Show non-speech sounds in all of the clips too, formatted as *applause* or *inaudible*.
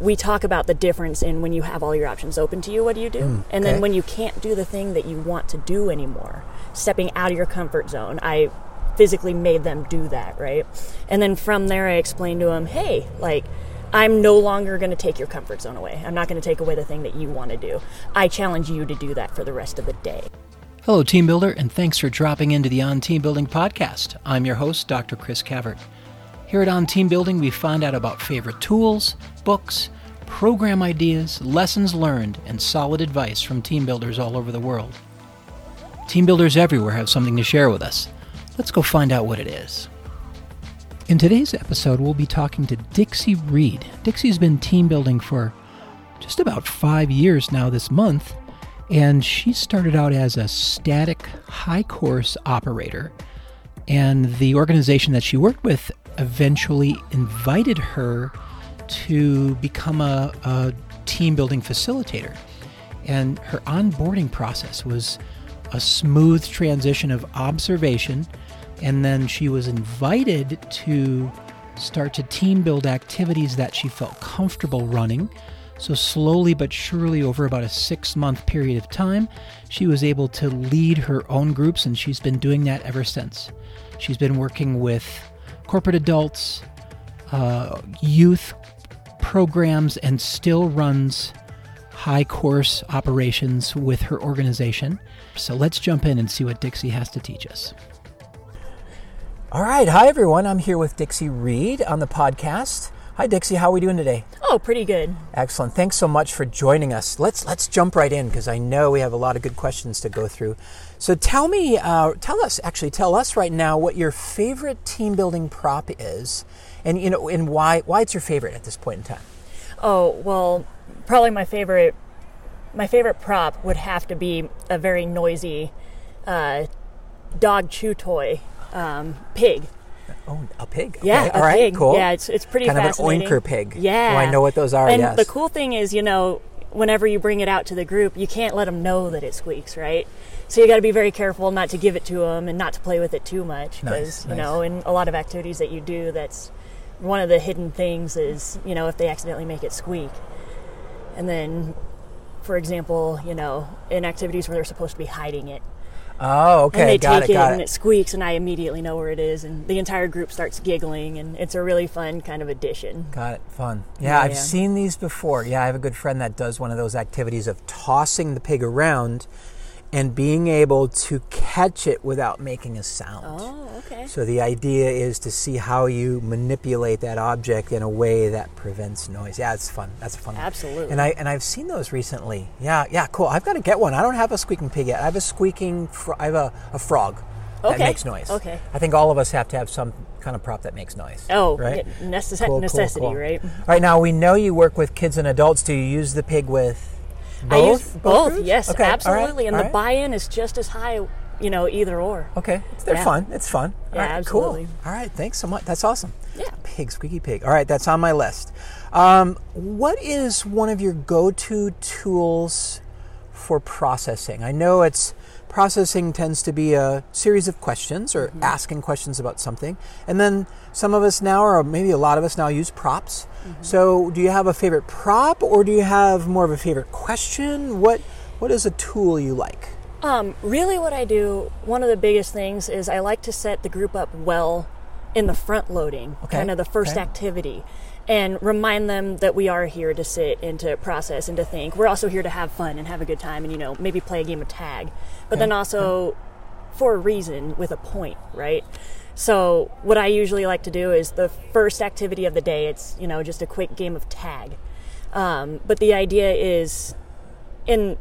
we talk about the difference in when you have all your options open to you, what do you do? Mm, and then okay. when you can't do the thing that you want to do anymore, stepping out of your comfort zone. I physically made them do that, right? And then from there, I explained to them, hey, like, I'm no longer going to take your comfort zone away. I'm not going to take away the thing that you want to do. I challenge you to do that for the rest of the day. Hello, Team Builder, and thanks for dropping into the On Team Building podcast. I'm your host, Dr. Chris Cavert. Here at On Team Building, we find out about favorite tools, books, program ideas, lessons learned, and solid advice from team builders all over the world. Team builders everywhere have something to share with us. Let's go find out what it is. In today's episode, we'll be talking to Dixie Reed. Dixie's been team building for just about five years now this month, and she started out as a static high course operator. And the organization that she worked with eventually invited her to become a, a team building facilitator. And her onboarding process was a smooth transition of observation. And then she was invited to start to team build activities that she felt comfortable running. So, slowly but surely, over about a six month period of time, she was able to lead her own groups, and she's been doing that ever since. She's been working with corporate adults, uh, youth programs, and still runs high course operations with her organization. So, let's jump in and see what Dixie has to teach us. All right. Hi, everyone. I'm here with Dixie Reed on the podcast. Hi, Dixie. How are we doing today? Oh, pretty good. Excellent. Thanks so much for joining us. Let's let's jump right in because I know we have a lot of good questions to go through. So tell me, uh, tell us, actually, tell us right now what your favorite team building prop is, and you know, and why why it's your favorite at this point in time. Oh, well, probably my favorite my favorite prop would have to be a very noisy uh, dog chew toy um, pig. Oh, a pig. Yeah, Okay, a all right, pig. cool. Yeah, it's it's pretty kind fascinating. of an oinker pig. Yeah, Oh, I know what those are. And yes. the cool thing is, you know, whenever you bring it out to the group, you can't let them know that it squeaks, right? So you got to be very careful not to give it to them and not to play with it too much Nice, because you know, in a lot of activities that you do, that's one of the hidden things is you know if they accidentally make it squeak, and then. For example, you know, in activities where they're supposed to be hiding it, oh, okay. and they got take it. Got and it. it squeaks, and I immediately know where it is, and the entire group starts giggling, and it's a really fun kind of addition. Got it. Fun. Yeah, Yeah, I've yeah. seen these before. Yeah, I have a good friend that does one of those activities of tossing the pig around and being able to catch it without making a sound. Oh, okay. So the idea is to see how you manipulate that object in a way that prevents noise. Yeah, it's fun. That's a fun. one. Absolutely. And I and I've seen those recently. Yeah, yeah, cool. I've got to get one. I don't have a squeaking pig yet. I have a squeaking. Fro- I have a, a frog that makes noise. okay. I think all of us have to have some kind of prop that makes noise. Oh, right. necess- Cool, cool, necessity, cool. right? All right. Now we know you work with kids and adults. Do you use the pig with both? I use both. groups? yes, Okay, all right, absolutely. and all the right. buy-in is just as high, you know, either or. Okay, they're Yeah. fun. It's fun. Yeah, All right, absolutely. Cool. All right, thanks so much. That's awesome. Yeah. Pig, squeaky pig. All right, that's on my list. Um, what is one of your go-to tools for processing? I know it's processing tends to be a series of questions or Mm-hmm. asking questions about something, and then some of us now, or maybe a lot of us now, use props. Mm-hmm. So, do you have a favorite prop, or do you have more of a favorite question? What What is a tool you like? Um, really, what I do, one of the biggest things is I like to set the group up well in the front loading, Okay, kind of the first okay. activity, and remind them that we are here to sit and to process and to think. We're also here to have fun and have a good time and, you know, maybe play a game of tag, but then also for a reason with a point, right? So, what I usually like to do is the first activity of the day, it's, you know, just a quick game of tag. Um, but the idea is in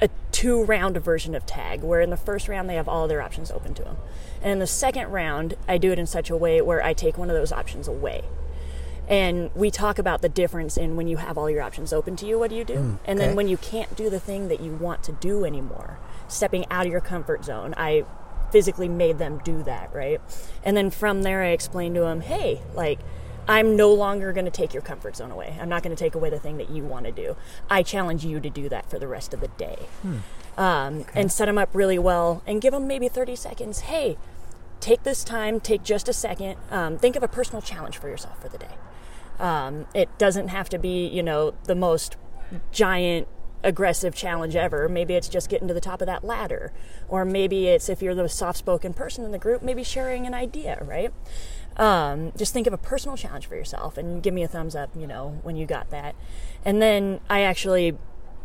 a two round version of tag where in the first round they have all their options open to them and in the second round i do it in such a way where i take one of those options away and we talk about the difference in when you have all your options open to you what do you do and okay. then when you can't do the thing that you want to do anymore stepping out of your comfort zone i physically made them do that right and then from there i explained to them hey like I'm no longer going to take your comfort zone away. I'm not going to take away the thing that you want to do. I challenge you to do that for the rest of the day. Um, And set them up really well and give them maybe 30 seconds. Hey, take this time, take just a second. Um, think of a personal challenge for yourself for the day. Um, it doesn't have to be, you know, the most giant aggressive challenge ever. Maybe it's just getting to the top of that ladder. Or maybe it's if you're the soft spoken person in the group, maybe sharing an idea, right? Um, just think of a personal challenge for yourself and give me a thumbs up, you know, when you got that. And then I actually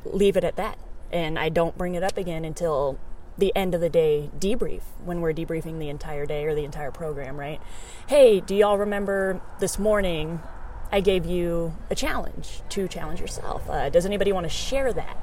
leave it at that. And I don't bring it up again until the end of the day debrief when we're debriefing the entire day or the entire program, right? Hey, do y'all remember this morning I gave you a challenge to challenge yourself? Uh, does anybody want to share that?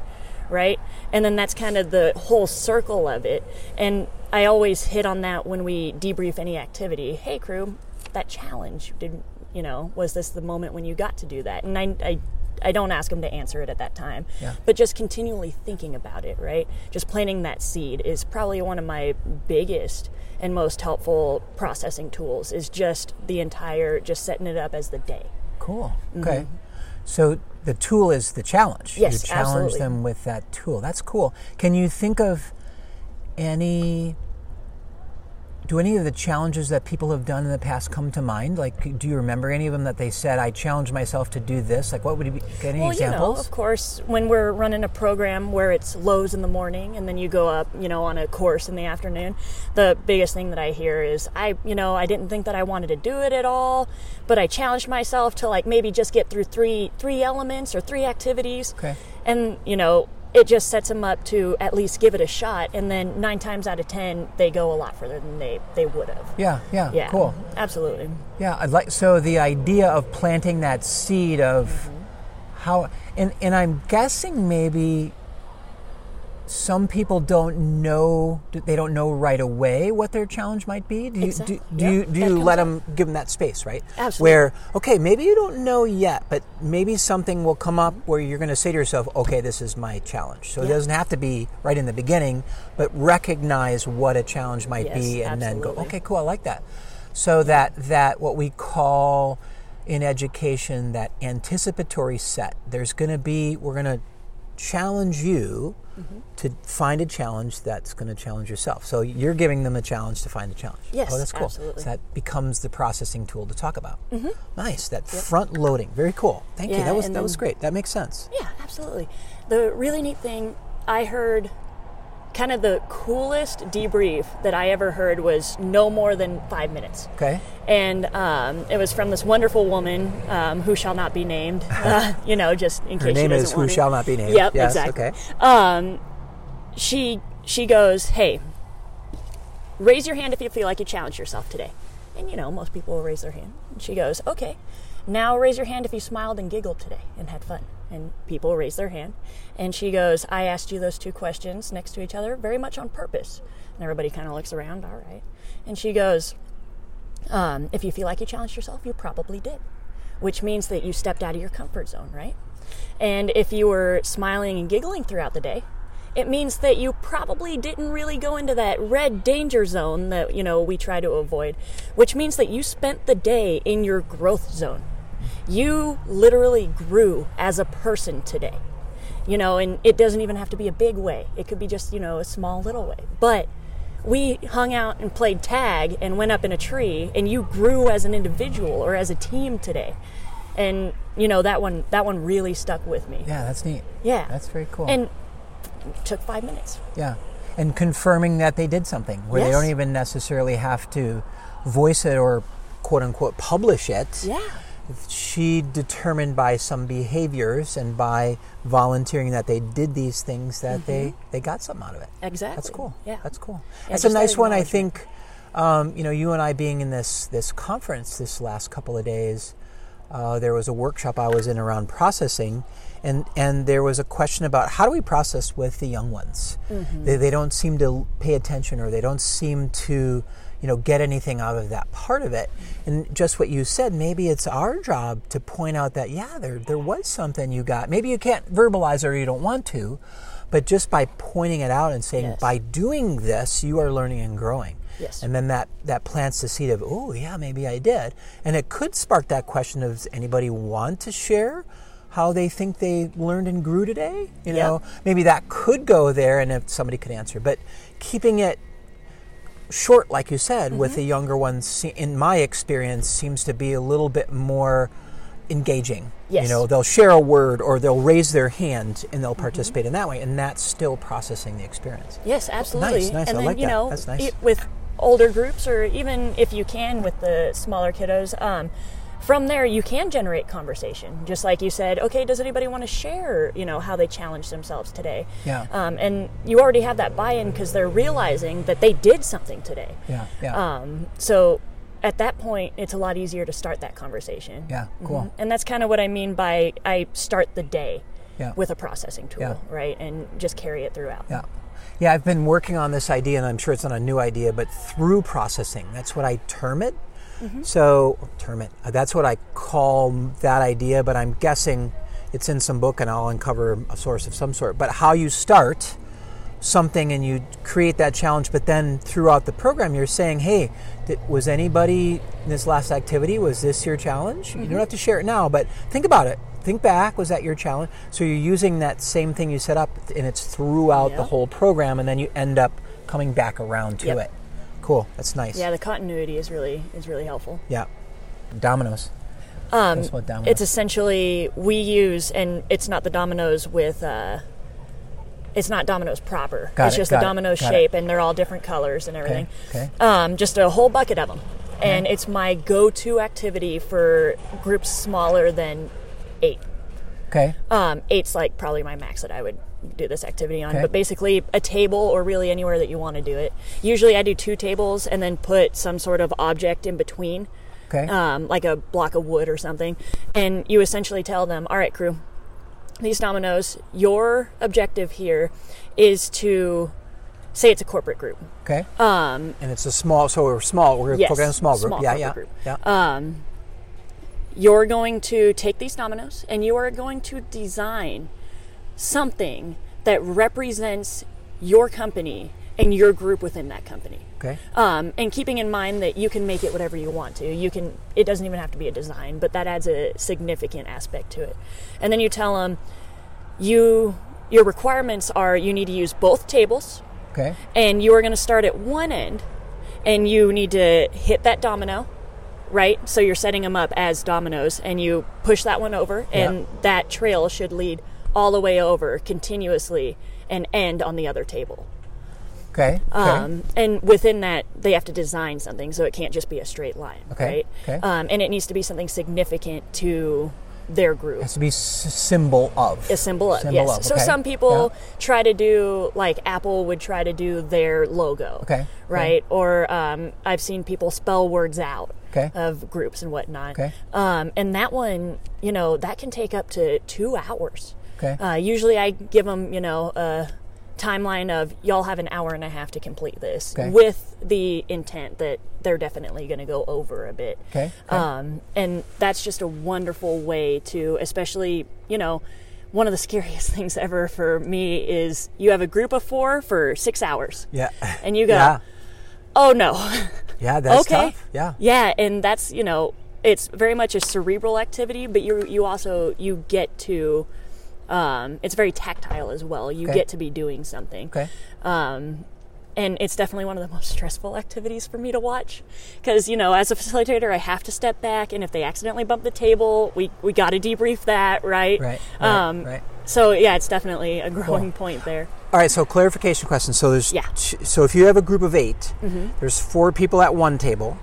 Right? And then that's kind of the whole circle of it. And I always hit on that when we debrief any activity. Hey, crew, that challenge, did, you know, was this the moment when you got to do that? And I, I I don't ask them to answer it at that time. Yeah. But just continually thinking about it, right? Just planting that seed is probably one of my biggest and most helpful processing tools is just the entire just setting it up as the day. Cool. Okay. So the tool is the challenge. Mm-hmm. Yes, you challenge absolutely. them with that tool. That's cool. Can you think of any do any of the challenges that people have done in the past come to mind? Like, do you remember any of them that they said, "I challenged myself to do this"? Like, what would it be? Any well, examples? you know, of course, when we're running a program where it's lows in the morning and then you go up, you know, on a course in the afternoon, the biggest thing that I hear is, I, you know, I didn't think that I wanted to do it at all, but I challenged myself to like maybe just get through three three elements or three activities, Okay. and you know. It just sets them up to at least give it a shot, and then nine times out of ten, they go a lot further than they, they would have. yeah, yeah, Yeah, cool. absolutely. Yeah, I'd like so the idea of planting that seed of Mm-hmm. how and and I'm guessing maybe some people don't know they don't know right away what their challenge might be. Do you Exactly. do, do Yeah, you do you let up. them give them that space, right? Absolutely. Where okay, maybe you don't know yet, but maybe something will come up where you're going to say to yourself, "Okay, this is my challenge." So it doesn't have to be right in the beginning, but recognize what a challenge might Yes, be and then go, "Okay, cool, I like that." So that that what we call in education that anticipatory set. There's going to be we're going to challenge you Mm-hmm. to find a challenge that's going to challenge yourself. So you're giving them a challenge to find a challenge. Yes, oh, that's cool. absolutely. So that becomes the processing tool to talk about. Mm-hmm. Nice. That front loading. Very cool. Thank you. That was that was great. That makes sense. Yeah, absolutely. The really neat thing I heard, kind of the coolest debrief that I ever heard was no more than five minutes. Okay. And um, it was from this wonderful woman um, who shall not be named, *laughs* uh, you know, just in Her case she name is Who to. Shall Not Be Named. Yep, Yes, exactly. Okay. Um, she she goes, "Hey, raise your hand if you feel like you challenged yourself today." And you know, most people will raise their hand. And she goes, "Okay, now raise your hand if you smiled and giggled today and had fun." And people raise their hand. And she goes, "I asked you those two questions next to each other very much on purpose." And everybody kind of looks around. All right. And she goes, um, "If you feel like you challenged yourself, you probably did." Which means that you stepped out of your comfort zone, right? And if you were smiling and giggling throughout the day, it means that you probably didn't really go into that red danger zone that, you know, we try to avoid, which means that you spent the day in your growth zone. You literally grew as a person today. You know, and it doesn't even have to be a big way. It could be just, you know, a small little way. But we hung out and played tag and went up in a tree and you grew as an individual or as a team today. And you know, that one that one really stuck with me. Yeah, that's neat. Yeah. That's very cool. And took five minutes. Yeah. And confirming that they did something where they don't even necessarily have to voice it or quote unquote publish it. Yeah. She determined by some behaviors and by volunteering that they did these things that they, they got something out of it. Exactly. That's cool. Yeah. That's cool. Yeah, That's a nice one. I think, um, you know, you and I being in this this conference this last couple of days, uh, there was a workshop I was in around processing, and and there was a question about how do we process with the young ones? Mm-hmm. They, they don't seem to pay attention, or they don't seem to, you know, get anything out of that part of it. And just what you said, maybe it's our job to point out that yeah, there there was something you got. Maybe you can't verbalize it or you don't want to, but just by pointing it out and saying Yes. by doing this, you are learning and growing. Yes. And then that, that plants the seed of, oh, yeah, maybe I did. And it could spark that question of, does anybody want to share how they think they learned and grew today? You Yeah. know, maybe that could go there and if somebody could answer. But keeping it short, like you said, with Mm-hmm. the younger ones, in my experience, seems to be a little bit more engaging. Yes. You know, they'll share a word or they'll raise their hand and they'll participate in that way, and that's still processing the experience. Yes, absolutely. Nice, nice. And I then like you that. know, That's nice. it- with older groups, or even if you can with the smaller kiddos, um, from there you can generate conversation. Just like you said, okay, does anybody want to share? You know how they challenged themselves today. Yeah. Um, and you already have that buy-in because they're realizing that they did something today. Yeah, yeah, Um, so at that point, it's a lot easier to start that conversation. yeah. Cool. And that's kind of what I mean by I start the day Yeah. with a processing tool, Yeah. right? And just carry it throughout. Yeah. Yeah, I've been working on this idea, and I'm sure it's not a new idea, but through processing. That's what I term it. So, term it. Uh, That's what I call that idea, but I'm guessing it's in some book, and I'll uncover a source of some sort. But how you start something and you create that challenge, but then throughout the program, you're saying, hey, was anybody in this last activity, was this your challenge? You don't have to share it now, but think about it. Think back, was that your challenge? So you're using that same thing you set up, and it's throughout the whole program, and then you end up coming back around to Yep. it. Cool, that's nice. Yeah, the continuity is really is really helpful. Yeah. Dominoes. Um, dominoes. it's essentially we use, and it's not the dominoes with. Uh, it's not dominoes proper. Got it's it, just the domino got it. shape, and they're all different colors and everything. okay. Um, just a whole bucket of them, and it's my go-to activity for groups smaller than eight. Okay. Um, eight's like probably my max that I would do this activity on. Okay. But basically, a table or really anywhere that you want to do it. Usually, I do two tables and then put some sort of object in between, Okay. um, like a block of wood or something. And you essentially tell them, "All right, crew, these dominoes. Your objective here is to say it's a corporate group. okay. Um, and it's a small, so we're small. We're Yes, focusing on a small group. small yeah, yeah, group. yeah. um, you're going to take these dominoes and you are going to design something that represents your company and your group within that company. okay. Um, and keeping in mind that you can make it whatever you want to. You can. It doesn't even have to be a design, but that adds a significant aspect to it. And then you tell them, you your requirements are you need to use both tables, Okay. and you are going to start at one end, and you need to hit that domino, right? So you're setting them up as dominoes, and you push that one over, and Yeah. that trail should lead all the way over continuously and end on the other table. Okay. Okay. Um, and within that, they have to design something, so it can't just be a straight line, Okay, right? okay. Um, and it needs to be something significant to their group. It has to be s- symbol of. A symbol of, Symbol yes. of, So okay. some people Yeah. try to do, like Apple would try to do their logo. Okay, okay. Right? Or um, I've seen people spell words out Okay. of groups and whatnot. Okay. Um, and that one, you know, that can take up to two hours. Okay. Uh, usually I give them, you know, a timeline of y'all have an hour and a half to complete this Okay. with the intent that they're definitely going to go over a bit. Okay, okay. Um, and that's just a wonderful way to, especially, you know, one of the *laughs* scariest things ever for me is you have a group of four for six hours. yeah. And you go, Yeah. oh no. *laughs* Yeah. That's okay. tough. Yeah. Yeah, and that's you know, it's very much a cerebral activity, but you you also you get to, um, it's very tactile as well. You Okay. get to be doing something. Okay. Um, and it's definitely one of the most stressful activities for me to watch because you know as a facilitator i have to step back and if they accidentally bump the table we, we got to debrief that right Right, right, um, right. so yeah it's definitely a growing point there All right. So clarification question. So there's. Yeah. Mm-hmm. t- So if you have a group of 8 there's four people at one table,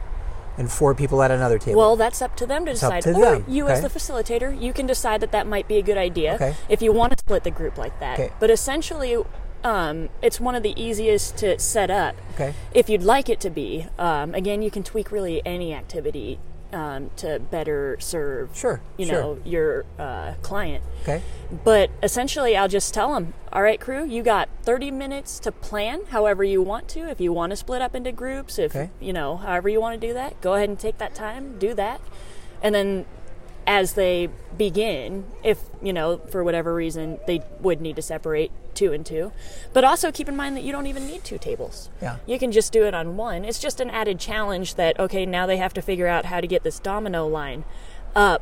and four people at another table. Well, that's up to them to up decide. to or them, you, as the facilitator, you can decide that that might be a good idea Okay. if you want to split the group like that. Okay. But essentially, um, it's one of the easiest to set up Okay. if you'd like it to be. Um, again, you can tweak really any activity um, to better serve, Sure, you sure. know, your uh, client. Okay. But essentially, I'll just tell them, all right, crew, you got 30 minutes to plan however you want to. If you want to split up into groups, if, Okay. you know, however you want to do that, go ahead and take that time, do that. And then as they begin, if, you know, for whatever reason, they would need to separate two and two. But also keep in mind that you don't even need two tables. Yeah. You can just do it on one. It's just an added challenge that, okay, now they have to figure out how to get this domino line up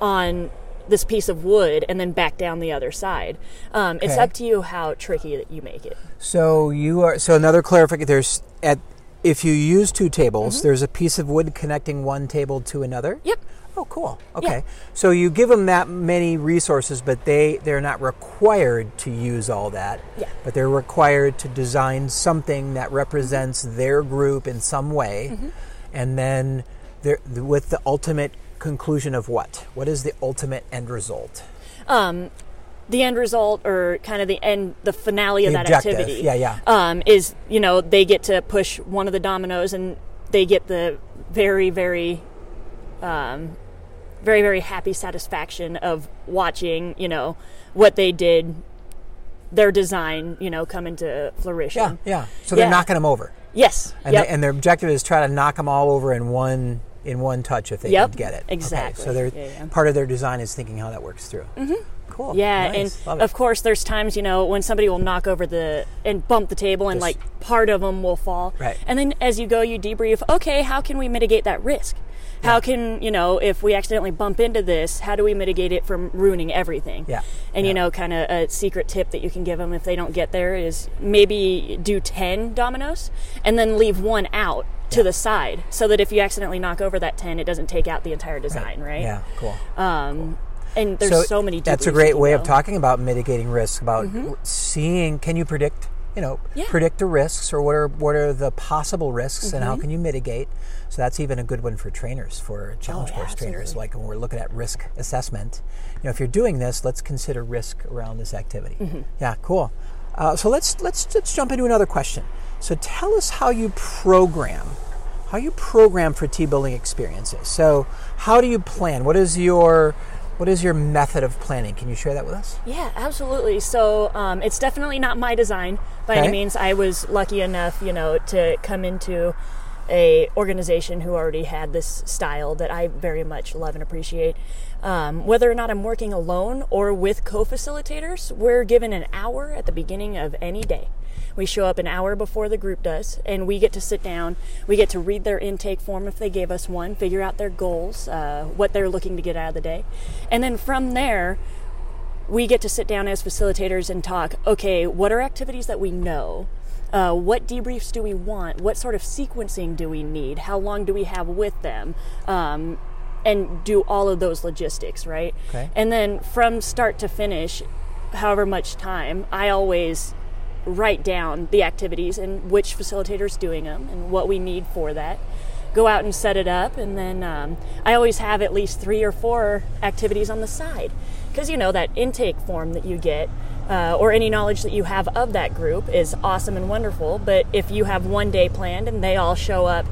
on this piece of wood and then back down the other side. Um, It's up to you how tricky that you make it. So you are. So another clarification. There's at if you use two tables, there's a piece of wood connecting one table to another. Yep. Oh, cool. Okay. So you give them that many resources, but they they're not required to use all that. Yeah. But they're required to design something that represents their group in some way, Mm-hmm. and then they're, with the ultimate conclusion of what? What is the ultimate end result? Um, the end result or kind of the end the finale of The that objective. activity Yeah, yeah. um, is you know they get to push one of the dominoes and they get the very very um, very very happy satisfaction of watching you know what they did their design you know come into fruition Yeah, yeah. So they're Yeah. knocking them over, yes and, yep. they, and their objective is try to knock them all over in one in one touch if they Yep, can get it. Okay, exactly. so they're Yeah, yeah. part of their design is thinking how that works through. Mm-hmm. Cool. Yeah, Nice. and of course, there's times you know when somebody will knock over the and bump the table, and Just- like part of them will fall. Right. And then as you go, you debrief. Okay, how can we mitigate that risk? How can you know if we accidentally bump into this? How do we mitigate it from ruining everything? Yeah, And yeah. you know, kind of a secret tip that you can give them if they don't get there is maybe do ten dominoes and then leave one out to the side, so that if you accidentally knock over that ten, it doesn't take out the entire design, right? Yeah, cool. Um, and there's so, many. That's a great way of talking about mitigating risk. About seeing, can you predict? You know, Yeah. predict the risks, or what are what are the possible risks, and Mm-hmm. how can you mitigate? So that's even a good one for trainers, for challenge Oh, course trainers. Like when we're looking at risk assessment, you know, if you're doing this, let's consider risk around this activity. Mm-hmm. Yeah, cool. Uh, so let's let's let's jump into another question. So tell us how you program how you program for T building experiences. So how do you plan? What is your what is your method of planning? Can you share that with us? Yeah, absolutely. So um, it's definitely not my design by Okay. any means. I was lucky enough, you know, to come into a organization who already had this style that I very much love and appreciate. Um, whether or not I'm working alone or with co-facilitators, we're given an hour at the beginning of any day. We show up an hour before the group does, and we get to sit down. We get to read their intake form if they gave us one, figure out their goals, uh, what they're looking to get out of the day. And then from there, we get to sit down as facilitators and talk okay, what are activities that we know? Uh, what debriefs do we want? What sort of sequencing do we need? How long do we have with them? Um, and do all of those logistics, right? Okay. And then from start to finish, however much time, I always write down the activities and which facilitator's doing them and what we need for that. Go out and set it up, and then um, I always have at least three or four activities on the side because you know that intake form that you get. Uh, or any knowledge that you have of that group is awesome and wonderful. But if you have one day planned and they all show up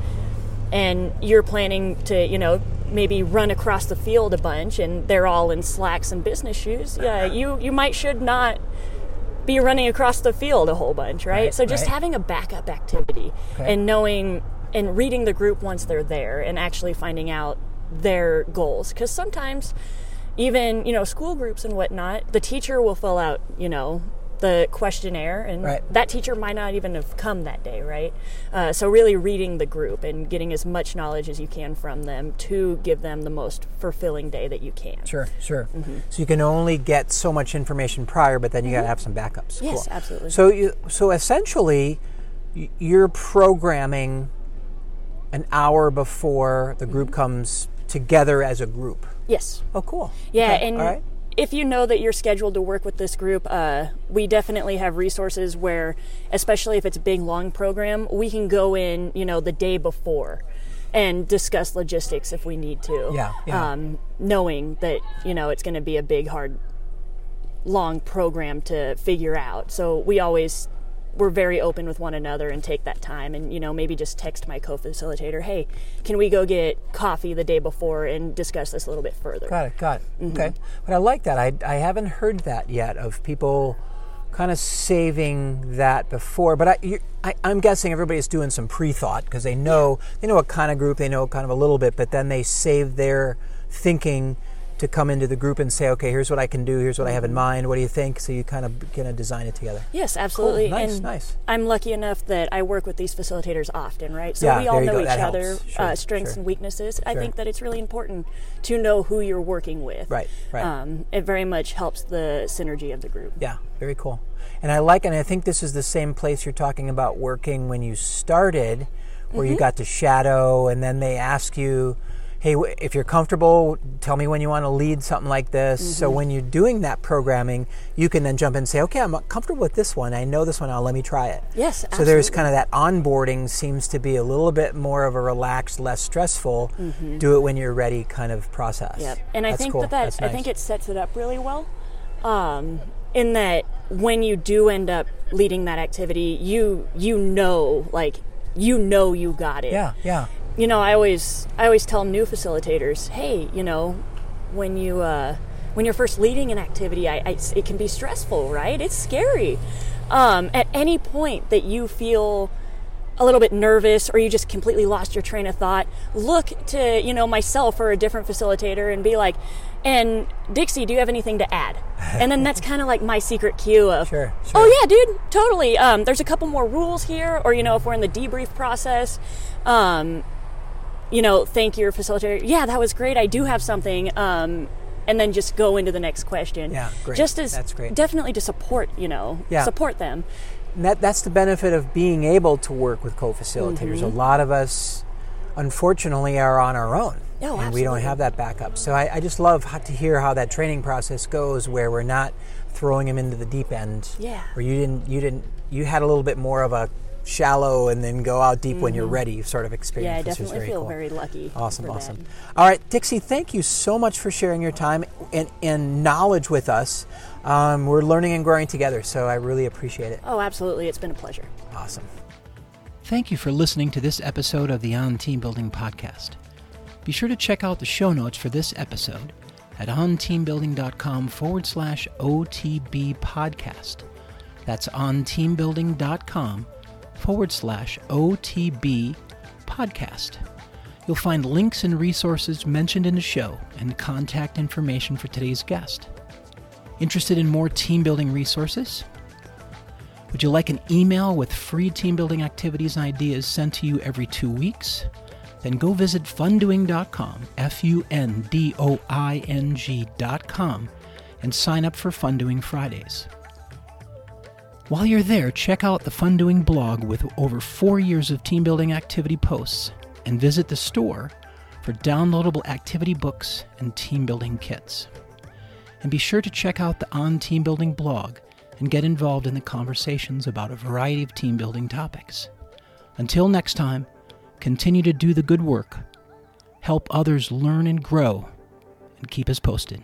and you're planning to, you know, maybe run across the field a bunch and they're all in slacks and business shoes, yeah, *laughs* you, you might should not be running across the field a whole bunch, right? Right, so just right. having a backup activity Okay. and knowing and reading the group once they're there and actually finding out their goals. Because sometimes, even, you know, school groups and whatnot, the teacher will fill out, you know, the questionnaire and Right. that teacher might not even have come that day, right? Uh, so really reading the group and getting as much knowledge as you can from them to give them the most fulfilling day that you can. Sure, sure. Mm-hmm. So you can only get so much information prior, but then you got to have some backups. Yes, Cool. absolutely. So you, so essentially, you're programming an hour before the group Mm-hmm. comes together as a group. Yes. Oh, cool. Yeah, Okay, and right. if you know that you're scheduled to work with this group, uh, we definitely have resources where, especially if it's a big long program, we can go in, you know, the day before and discuss logistics if we need to. Yeah, yeah. Um, knowing that you know it's going to be a big, hard, long program to figure out. So we always we're very open with one another and take that time and you know maybe just text my co-facilitator hey can we go get coffee the day before and discuss this a little bit further Got it. Got it. Mm-hmm. Okay. But I like that. I, I haven't heard that yet of people kind of saving that before. But I, you, I I'm guessing everybody's doing some pre-thought because they know they know what kind of group they know kind of a little bit, but then they save their thinking to come into the group and say, okay, here's what I can do. Here's what I have Mm-hmm. in mind. What do you think? So you kind of kind of design it together. Yes, absolutely. Nice, and nice. I'm lucky enough that I work with these facilitators often, right? So Yeah, we all know each That other, helps. Sure, uh, strengths sure. and weaknesses. I think that it's really important to know who you're working with. Right, right. Um, it very much helps the synergy of the group. Yeah, very cool. And I like, and I think this is the same place you're talking about working when you started, where you got to shadow, and then they ask you, "Hey, if you're comfortable, tell me when you want to lead something like this." So when you're doing that programming, you can then jump in and say, "Okay, I'm comfortable with this one. I know this one. Now let me try it." Yes, So there's kind of that onboarding seems to be a little bit more of a relaxed, less stressful. Do it when you're ready kind of process. Yep. And I That's think cool. that, that That's I think it sets it up really well. Um, in that when you do end up leading that activity, you you know like you know you got it. Yeah, yeah. You know, I always I always tell new facilitators, hey, you know, when you uh, when you're first leading an activity, I, I, it can be stressful, right? It's scary. Um, at any point that you feel a little bit nervous or you just completely lost your train of thought, look to, you know, myself or a different facilitator and be like, and Dixie, do you have anything to add? And then that's kind of like my secret cue of, Sure, oh yeah, dude, totally. Um, there's a couple more rules here, or you know, if we're in the debrief process, um, you know, thank your facilitator. Yeah, that was great. I do have something. Um, and then just go into the next question. Yeah, great. Just as That's great. definitely to support, you know, Yeah. support them. And that, that's the benefit of being able to work with co-facilitators. Mm-hmm. A lot of us, unfortunately, are on our own, Oh, and we don't have that backup. So I, I just love how, to hear how that training process goes, where we're not throwing them into the deep end. Yeah. Where you didn't, you didn't, you had a little bit more of a shallow and then go out deep when you're ready You sort of experience. Mm-hmm. Yeah, I definitely very feel cool. very lucky. Awesome, awesome. that. All right, Dixie, thank you so much for sharing your time and, and knowledge with us. Um, we're learning and growing together, so I really appreciate it. Oh, absolutely. It's been a pleasure. Awesome. Thank you for listening to this episode of the On Team Building Podcast. Be sure to check out the show notes for this episode at onteambuilding.com forward slash OTB podcast. That's onteambuilding.com forward slash OTB podcast. You'll find links and resources mentioned in the show and contact information for today's guest. Interested in more team building resources? Would you like an email with free team building activities and ideas sent to you every two weeks? Then go visit fundoing.com, F U N D O I N G.com, and sign up for Fundoing Fridays. While you're there, check out the Fundoing blog with over four years of team building activity posts and visit the store for downloadable activity books and team building kits. And be sure to check out the On Team Building blog and get involved in the conversations about a variety of team building topics. Until next time, continue to do the good work, help others learn and grow, and keep us posted.